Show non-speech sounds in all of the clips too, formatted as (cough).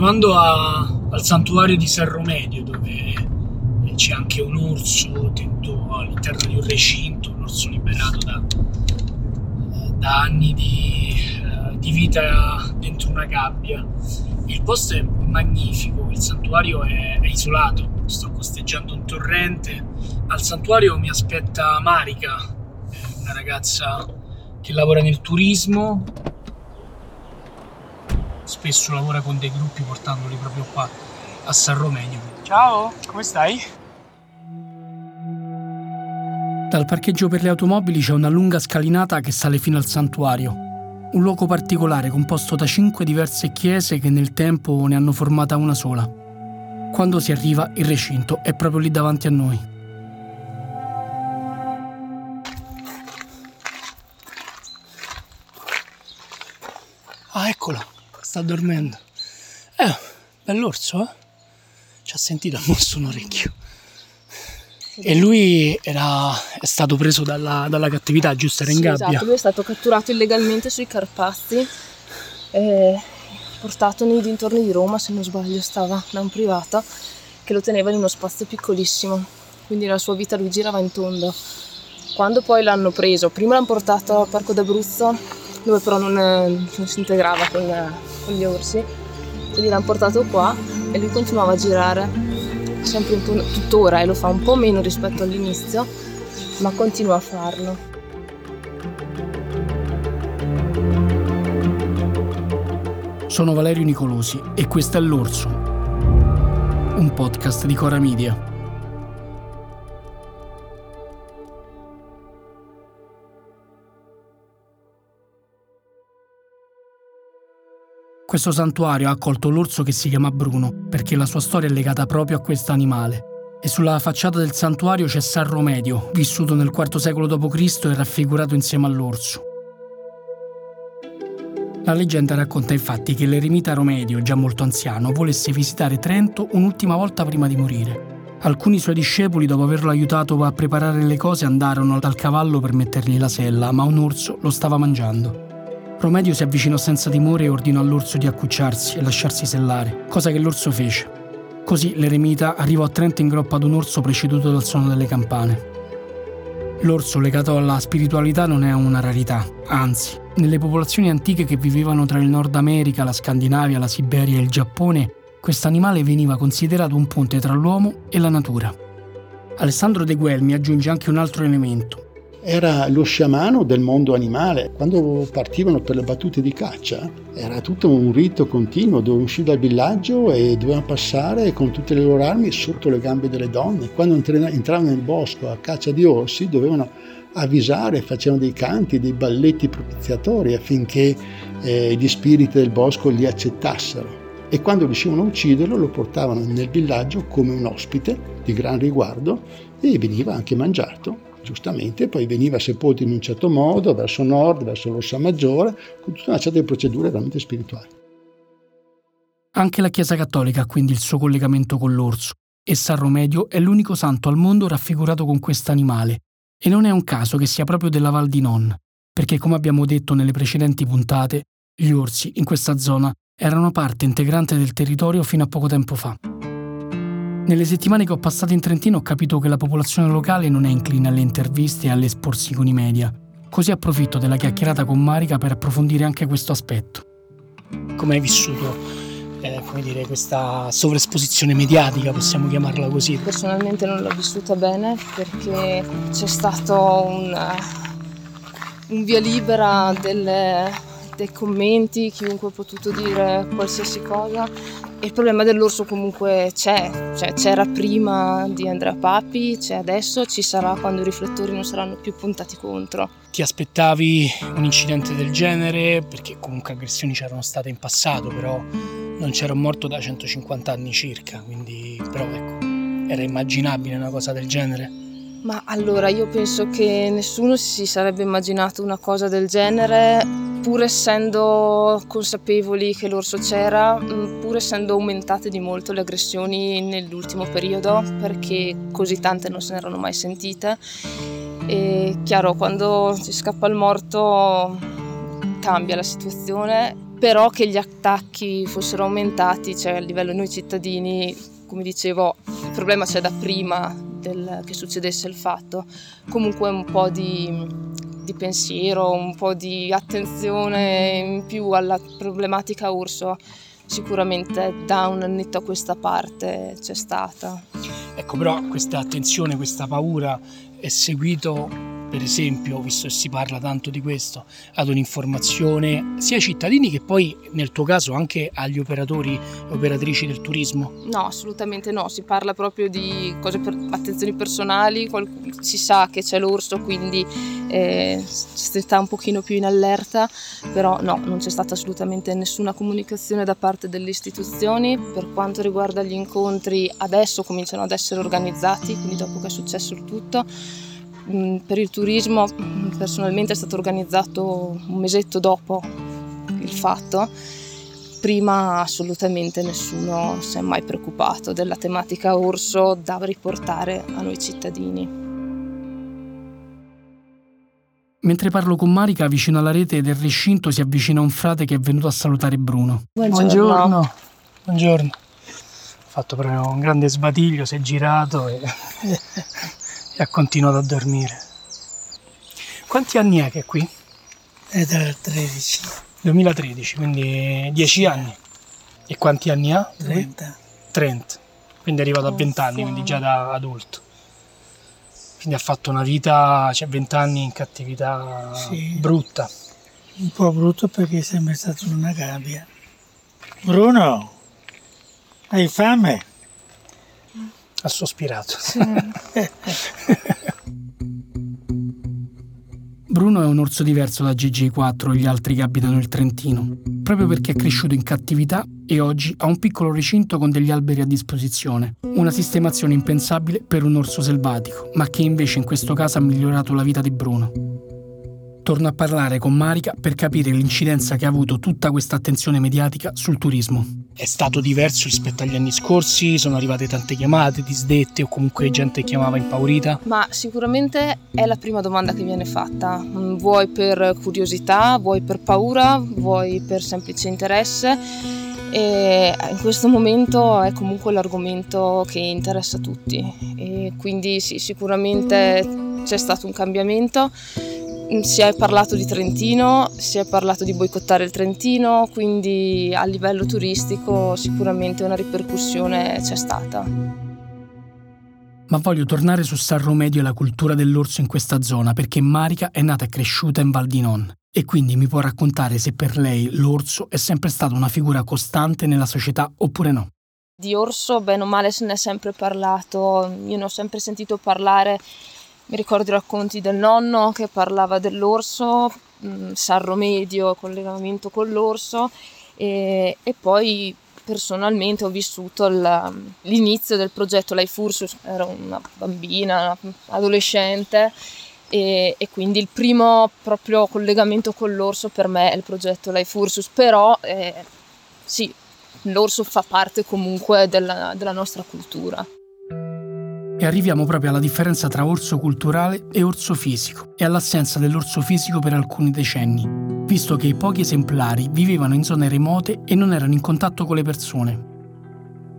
arrivando a, al santuario di San Romedio, dove c'è anche un orso tenuto all'interno di un recinto, un orso liberato da, da anni di, di vita dentro una gabbia. Il posto è magnifico, il santuario è, è isolato, sto costeggiando un torrente. Al santuario mi aspetta Marica, una ragazza che lavora nel turismo, spesso lavora con dei gruppi portandoli proprio qua a San Romegno. Ciao, come stai? Dal parcheggio per le automobili c'è una lunga scalinata che sale fino al santuario. Un luogo particolare composto da cinque diverse chiese che nel tempo ne hanno formata una sola. Quando si arriva, il recinto è proprio lì davanti a noi. Ah, eccolo, sta dormendo. Eh, bell'orso, eh? Ci ha sentito, ha mosso un orecchio. E lui era, è stato preso dalla, dalla cattività, giusto? Era in sì, gabbia. Esatto, lui è stato catturato illegalmente sui Carpazi e portato nei dintorni di Roma, se non sbaglio, stava da un privato che lo teneva in uno spazio piccolissimo. Quindi la sua vita lui girava in tondo. Quando poi l'hanno preso, prima l'hanno portato al Parco d'Abruzzo, dove però non, non si integrava con, con gli orsi, quindi l'hanno portato qua e lui continuava a girare sempre un po' tuttora e lo fa un po' meno rispetto all'inizio, ma continua a farlo. Sono Valerio Nicolosi e questo è L'Orso, un podcast di Cora Media. Questo santuario ha accolto l'orso che si chiama Bruno, perché la sua storia è legata proprio a questo animale. E sulla facciata del santuario c'è San Romedio, vissuto nel IV secolo d.C. e raffigurato insieme all'orso. La leggenda racconta infatti che l'eremita Romedio, già molto anziano, volesse visitare Trento un'ultima volta prima di morire. Alcuni suoi discepoli, dopo averlo aiutato a preparare le cose, andarono dal cavallo per mettergli la sella, ma un orso lo stava mangiando. Romedio si avvicinò senza timore e ordinò all'orso di accucciarsi e lasciarsi sellare, cosa che l'orso fece. Così l'eremita arrivò a Trento in groppa ad un orso preceduto dal suono delle campane. L'orso legato alla spiritualità non è una rarità, anzi, nelle popolazioni antiche che vivevano tra il Nord America, la Scandinavia, la Siberia e il Giappone, questo animale veniva considerato un ponte tra l'uomo e la natura. Alessandro De Guelmi aggiunge anche un altro elemento, era lo sciamano del mondo animale. Quando partivano per le battute di caccia era tutto un rito continuo, dovevano uscire dal villaggio e dovevano passare con tutte le loro armi sotto le gambe delle donne. Quando entravano nel bosco a caccia di orsi dovevano avvisare, facevano dei canti, dei balletti propiziatori affinché eh, gli spiriti del bosco li accettassero. E quando riuscivano a ucciderlo lo portavano nel villaggio come un ospite di gran riguardo e veniva anche mangiato giustamente, poi veniva sepolto in un certo modo, verso nord, verso l'Orsa Maggiore, con tutta una serie di procedure veramente spirituali. Anche la Chiesa Cattolica ha quindi il suo collegamento con l'orso e San Romedio è l'unico santo al mondo raffigurato con questo animale. E non è un caso che sia proprio della Val di Non, perché come abbiamo detto nelle precedenti puntate, gli orsi in questa zona erano parte integrante del territorio fino a poco tempo fa. Nelle settimane che ho passato in Trentino ho capito che la popolazione locale non è incline alle interviste e all'esporsi con i media. Così approfitto della chiacchierata con Marica per approfondire anche questo aspetto. Come hai vissuto eh, come dire, questa sovraesposizione mediatica, possiamo chiamarla così? Personalmente non l'ho vissuta bene perché c'è stato un, un via libera delle, dei commenti, chiunque ha potuto dire qualsiasi cosa il problema dell'orso comunque c'è, cioè, c'era prima di Andrea Papi, c'è adesso, ci sarà quando i riflettori non saranno più puntati contro. Ti aspettavi un incidente del genere? Perché comunque aggressioni c'erano state in passato, però non c'era un morto da 150 anni circa, quindi però ecco, era immaginabile una cosa del genere? Ma allora io penso che nessuno si sarebbe immaginato una cosa del genere, pur essendo consapevoli che l'orso c'era, mm, pur essendo aumentate di molto le aggressioni nell'ultimo periodo, perché così tante non se ne erano mai sentite. E chiaro, quando ci scappa il morto cambia la situazione però che gli attacchi fossero aumentati, cioè a livello noi cittadini, come dicevo, il problema c'è da prima del, che succedesse il fatto, comunque un po' di, di pensiero, un po' di attenzione in più alla problematica urso sicuramente da un annetto a questa parte c'è stata. Ecco, però questa attenzione, questa paura è seguito per esempio, visto che si parla tanto di questo, ad un'informazione sia ai cittadini che poi nel tuo caso anche agli operatori e operatrici del turismo? No, assolutamente no, si parla proprio di cose per attenzioni personali, si sa che c'è l'orso quindi eh, si sta un pochino più in allerta, però no, non c'è stata assolutamente nessuna comunicazione da parte delle istituzioni. Per quanto riguarda gli incontri adesso cominciano ad essere organizzati, quindi dopo che è successo il tutto per il turismo mm, personalmente è stato organizzato un mesetto dopo il fatto. Prima assolutamente nessuno si è mai preoccupato della tematica orso da riportare a noi cittadini. Mentre parlo con Marica, vicino alla rete del recinto si avvicina un frate che è venuto a salutare Bruno. Buongiorno. Buongiorno. Buongiorno. Ha fatto proprio un grande sbadiglio, si è girato e (laughs) e ha continuato a dormire. Quanti anni è che è qui? È dal 13. 2013, quindi 10 anni. E quanti anni ha? 30. 30. Quindi è arrivato a 20 anni, quindi già da adulto. Quindi ha fatto una vita, cioè 20 anni in cattività sì. brutta. Un po' brutto perché è sempre stato in una gabbia. Bruno, hai fame? Ha sospirato. (laughs) Bruno è un orso diverso da GG4 e gli altri che abitano il Trentino, proprio perché è cresciuto in cattività e oggi ha un piccolo recinto con degli alberi a disposizione, una sistemazione impensabile per un orso selvatico, ma che invece in questo caso ha migliorato la vita di Bruno. Torno a parlare con Marica per capire l'incidenza che ha avuto tutta questa attenzione mediatica sul turismo. È stato diverso rispetto agli anni scorsi? Sono arrivate tante chiamate, disdette o comunque gente chiamava impaurita? Ma sicuramente è la prima domanda che viene fatta. Mm, vuoi per curiosità, vuoi per paura, vuoi per semplice interesse. E in questo momento è comunque l'argomento che interessa a tutti e quindi sì, sicuramente c'è stato un cambiamento si è parlato di Trentino, si è parlato di boicottare il Trentino, quindi a livello turistico sicuramente una ripercussione c'è stata. Ma voglio tornare su San Romedio e la cultura dell'orso in questa zona perché Marica è nata e cresciuta in Val di Non e quindi mi può raccontare se per lei l'orso è sempre stata una figura costante nella società oppure no. Di orso, bene o male, se ne è sempre parlato, io ne ho sempre sentito parlare mi ricordo i racconti del nonno che parlava dell'orso, mm, Sarro Medio, collegamento con l'orso e, e poi personalmente ho vissuto il, l'inizio del progetto Life Ursus, ero una bambina, una adolescente e, e, quindi il primo proprio collegamento con l'orso per me è il progetto Life Ursus, però eh, sì, l'orso fa parte comunque della, della nostra cultura. E arriviamo proprio alla differenza tra orso culturale e orso fisico e all'assenza dell'orso fisico per alcuni decenni, visto che i pochi esemplari vivevano in zone remote e non erano in contatto con le persone.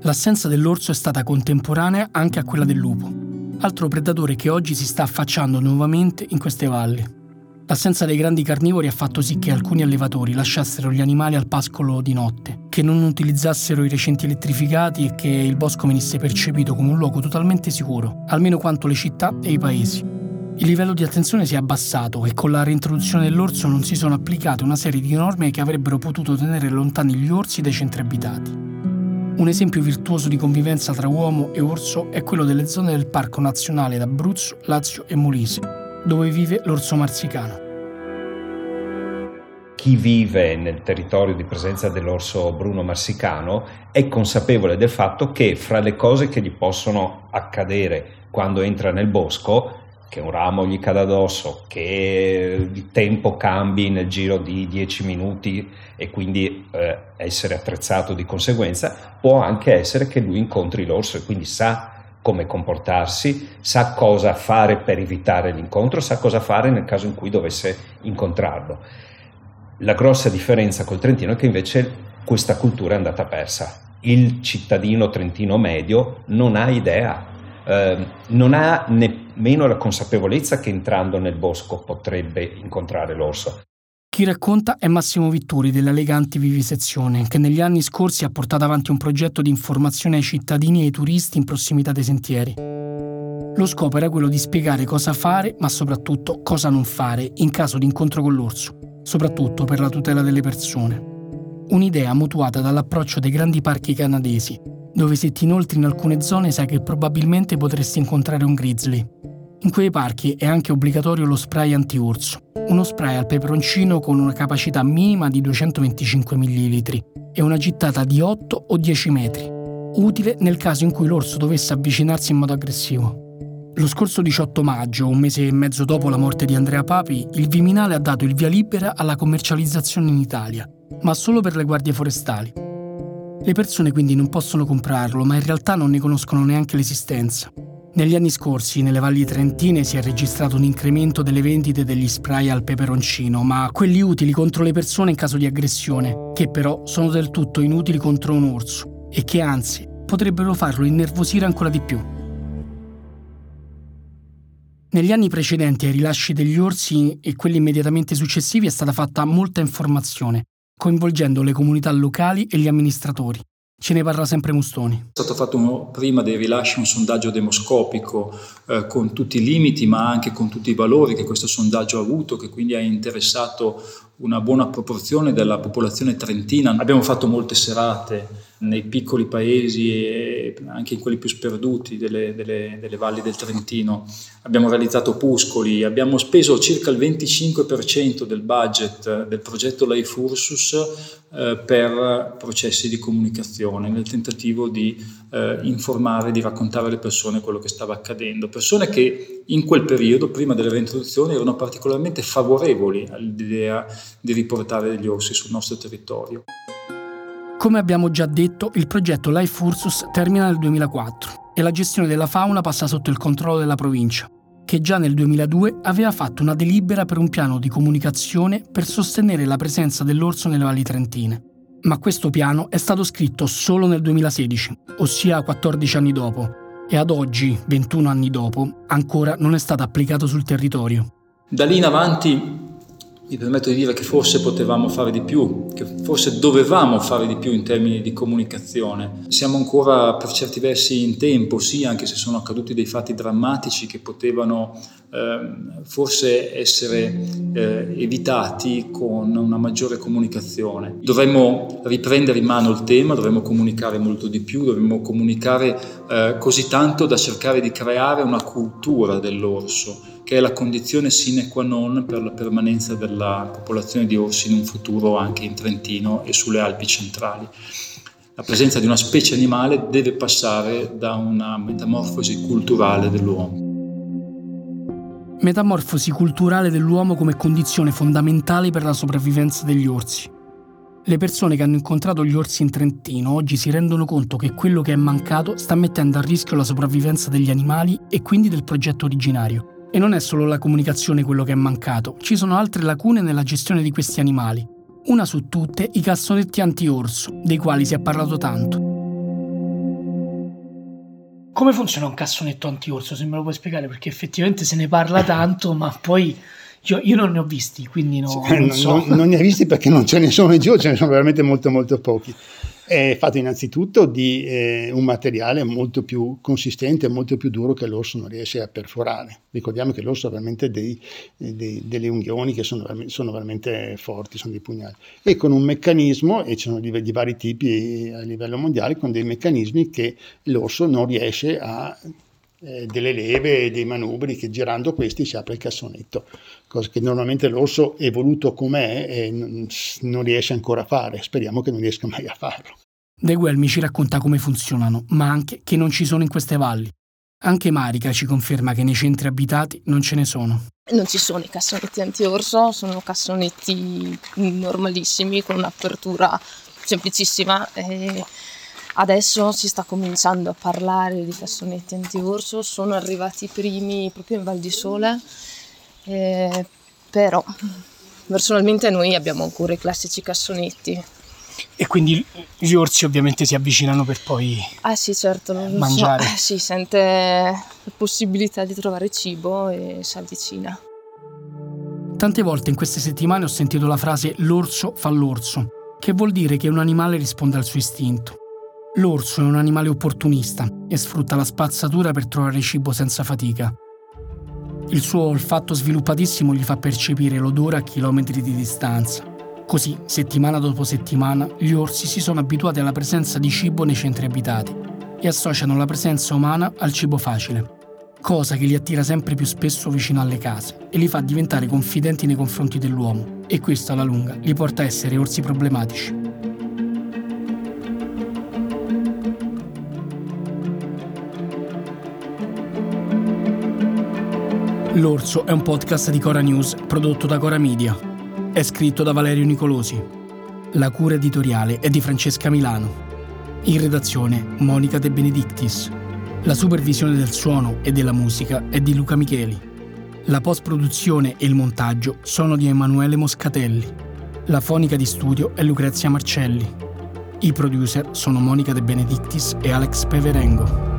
L'assenza dell'orso è stata contemporanea anche a quella del lupo, altro predatore che oggi si sta affacciando nuovamente in queste valli. L'assenza dei grandi carnivori ha fatto sì che alcuni allevatori lasciassero gli animali al pascolo di notte, che non utilizzassero i recinti elettrificati e che il bosco venisse percepito come un luogo totalmente sicuro, almeno quanto le città e i paesi. Il livello di attenzione si è abbassato e con la reintroduzione dell'orso non si sono applicate una serie di norme che avrebbero potuto tenere lontani gli orsi dai centri abitati. Un esempio virtuoso di convivenza tra uomo e orso è quello delle zone del Parco Nazionale d'Abruzzo, Lazio e Molise, dove vive l'orso marsicano. Chi vive nel territorio di presenza dell'orso bruno marsicano è consapevole del fatto che fra le cose che gli possono accadere quando entra nel bosco, che un ramo gli cade addosso, che il tempo cambi nel giro di 10 minuti e quindi eh, essere attrezzato di conseguenza, può anche essere che lui incontri l'orso e quindi sa come comportarsi, sa cosa fare per evitare l'incontro, sa cosa fare nel caso in cui dovesse incontrarlo. La grossa differenza col Trentino è che invece questa cultura è andata persa. Il cittadino trentino medio non ha idea, eh, non ha nemmeno la consapevolezza che entrando nel bosco potrebbe incontrare l'orso. Chi racconta è Massimo Vitturi della Lega Antivivisezione, che negli anni scorsi ha portato avanti un progetto di informazione ai cittadini e ai turisti in prossimità dei sentieri. Lo scopo era quello di spiegare cosa fare, ma soprattutto cosa non fare in caso di incontro con l'orso soprattutto per la tutela delle persone. Un'idea mutuata dall'approccio dei grandi parchi canadesi, dove se ti inoltri in alcune zone sai che probabilmente potresti incontrare un grizzly. In quei parchi è anche obbligatorio lo spray anti-orso, uno spray al peperoncino con una capacità minima di 225 ml e una gittata di 8 o 10 metri, utile nel caso in cui l'orso dovesse avvicinarsi in modo aggressivo. Lo scorso 18 maggio, un mese e mezzo dopo la morte di Andrea Papi, il Viminale ha dato il via libera alla commercializzazione in Italia, ma solo per le guardie forestali. Le persone quindi non possono comprarlo, ma in realtà non ne conoscono neanche l'esistenza. Negli anni scorsi, nelle valli trentine, si è registrato un incremento delle vendite degli spray al peperoncino, ma quelli utili contro le persone in caso di aggressione, che però sono del tutto inutili contro un orso e che anzi potrebbero farlo innervosire ancora di più. Negli anni precedenti ai rilasci degli orsi e quelli immediatamente successivi è stata fatta molta informazione, coinvolgendo le comunità locali e gli amministratori. Ce ne parla sempre Mustoni. È stato fatto uno, prima dei rilasci un sondaggio demoscopico eh, con tutti i limiti ma anche con tutti i valori che questo sondaggio ha avuto, che quindi ha interessato una buona proporzione della popolazione trentina. Abbiamo fatto molte serate nei piccoli paesi e anche in quelli più sperduti delle, delle, delle, valli del Trentino. Abbiamo realizzato opuscoli, abbiamo speso circa il 25% del budget del progetto Life Ursus eh, per processi di comunicazione, nel tentativo di eh, informare, di raccontare alle persone quello che stava accadendo. Persone che in quel periodo, prima delle reintroduzioni, erano particolarmente favorevoli all'idea di riportare degli orsi sul nostro territorio. Come abbiamo già detto, il progetto Life Ursus termina nel 2004 e la gestione della fauna passa sotto il controllo della provincia, che già nel 2002 aveva fatto una delibera per un piano di comunicazione per sostenere la presenza dell'orso nelle valli trentine. Ma questo piano è stato scritto solo nel 2016, ossia 14 anni dopo, e ad oggi, 21 anni dopo, ancora non è stato applicato sul territorio. Da lì in avanti mi permetto di dire che forse potevamo fare di più, che forse dovevamo fare di più in termini di comunicazione. Siamo ancora per certi versi in tempo, sì, anche se sono accaduti dei fatti drammatici che potevano eh, forse essere eh, evitati con una maggiore comunicazione. Dovremmo riprendere in mano il tema, dovremmo comunicare molto di più, dovremmo comunicare eh, così tanto da cercare di creare una cultura dell'orso che è la condizione sine qua non per la permanenza della popolazione di orsi in un futuro anche in Trentino e sulle Alpi centrali. La presenza di una specie animale deve passare da una metamorfosi culturale dell'uomo. Metamorfosi culturale dell'uomo come condizione fondamentale per la sopravvivenza degli orsi. Le persone che hanno incontrato gli orsi in Trentino oggi si rendono conto che quello che è mancato sta mettendo a rischio la sopravvivenza degli animali e quindi del progetto originario. E non è solo la comunicazione quello che è mancato, ci sono altre lacune nella gestione di questi animali. Una su tutte i cassonetti anti-orso, dei quali si è parlato tanto. Come funziona un cassonetto anti-orso? Se me lo puoi spiegare, perché effettivamente se ne parla tanto, ma poi io, io non ne ho visti, quindi no, non, so. non, non, ne hai visti perché non ce ne sono in giro, ce ne sono veramente molto molto pochi è fatto innanzitutto di eh, un materiale molto più consistente, molto più duro che l'orso non riesce a perforare. Ricordiamo che l'orso ha veramente dei, dei, delle unghioni che sono, sono, veramente forti, sono dei pugnali. E con un meccanismo, e ci sono di, di vari tipi a livello mondiale, con dei meccanismi che l'orso non riesce a eh, delle leve e dei manubri che girando questi si apre il cassonetto, cosa che normalmente l'orso evoluto com'è eh, non, non riesce ancora a fare, speriamo che non riesca mai a farlo. De Guelmi ci racconta come funzionano, ma anche che non ci sono in queste valli. Anche Marica ci conferma che nei centri abitati non ce ne sono. Non ci sono i cassonetti anti-orso, sono cassonetti normalissimi con un'apertura semplicissima. E Adesso si sta cominciando a parlare di cassonetti anti-orso, sono arrivati i primi proprio in Val di Sole, eh, però personalmente noi abbiamo ancora i classici cassonetti. E quindi gli orsi ovviamente si avvicinano per poi Ah sì, certo, non lo Mangiare. so. Eh, sì, sente la possibilità di trovare cibo e si avvicina. Tante volte in queste settimane ho sentito la frase l'orso fa l'orso, che vuol dire che un animale risponde al suo istinto. L'orso è un animale opportunista e sfrutta la spazzatura per trovare cibo senza fatica. Il suo olfatto sviluppatissimo gli fa percepire l'odore a chilometri di distanza. Così, settimana dopo settimana, gli orsi si sono abituati alla presenza di cibo nei centri abitati e associano la presenza umana al cibo facile, cosa che li attira sempre più spesso vicino alle case e li fa diventare confidenti nei confronti dell'uomo e questo alla lunga li porta a essere orsi problematici. L'Orso è un podcast di Cora News prodotto da Cora Media. È scritto da Valerio Nicolosi. La cura editoriale è di Francesca Milano. In redazione Monica De Benedictis. La supervisione del suono e della musica è di Luca Micheli. La post-produzione e il montaggio sono di Emanuele Moscatelli. La fonica di studio è Lucrezia Marcelli. I producer sono Monica De Benedictis e Alex Peverengo.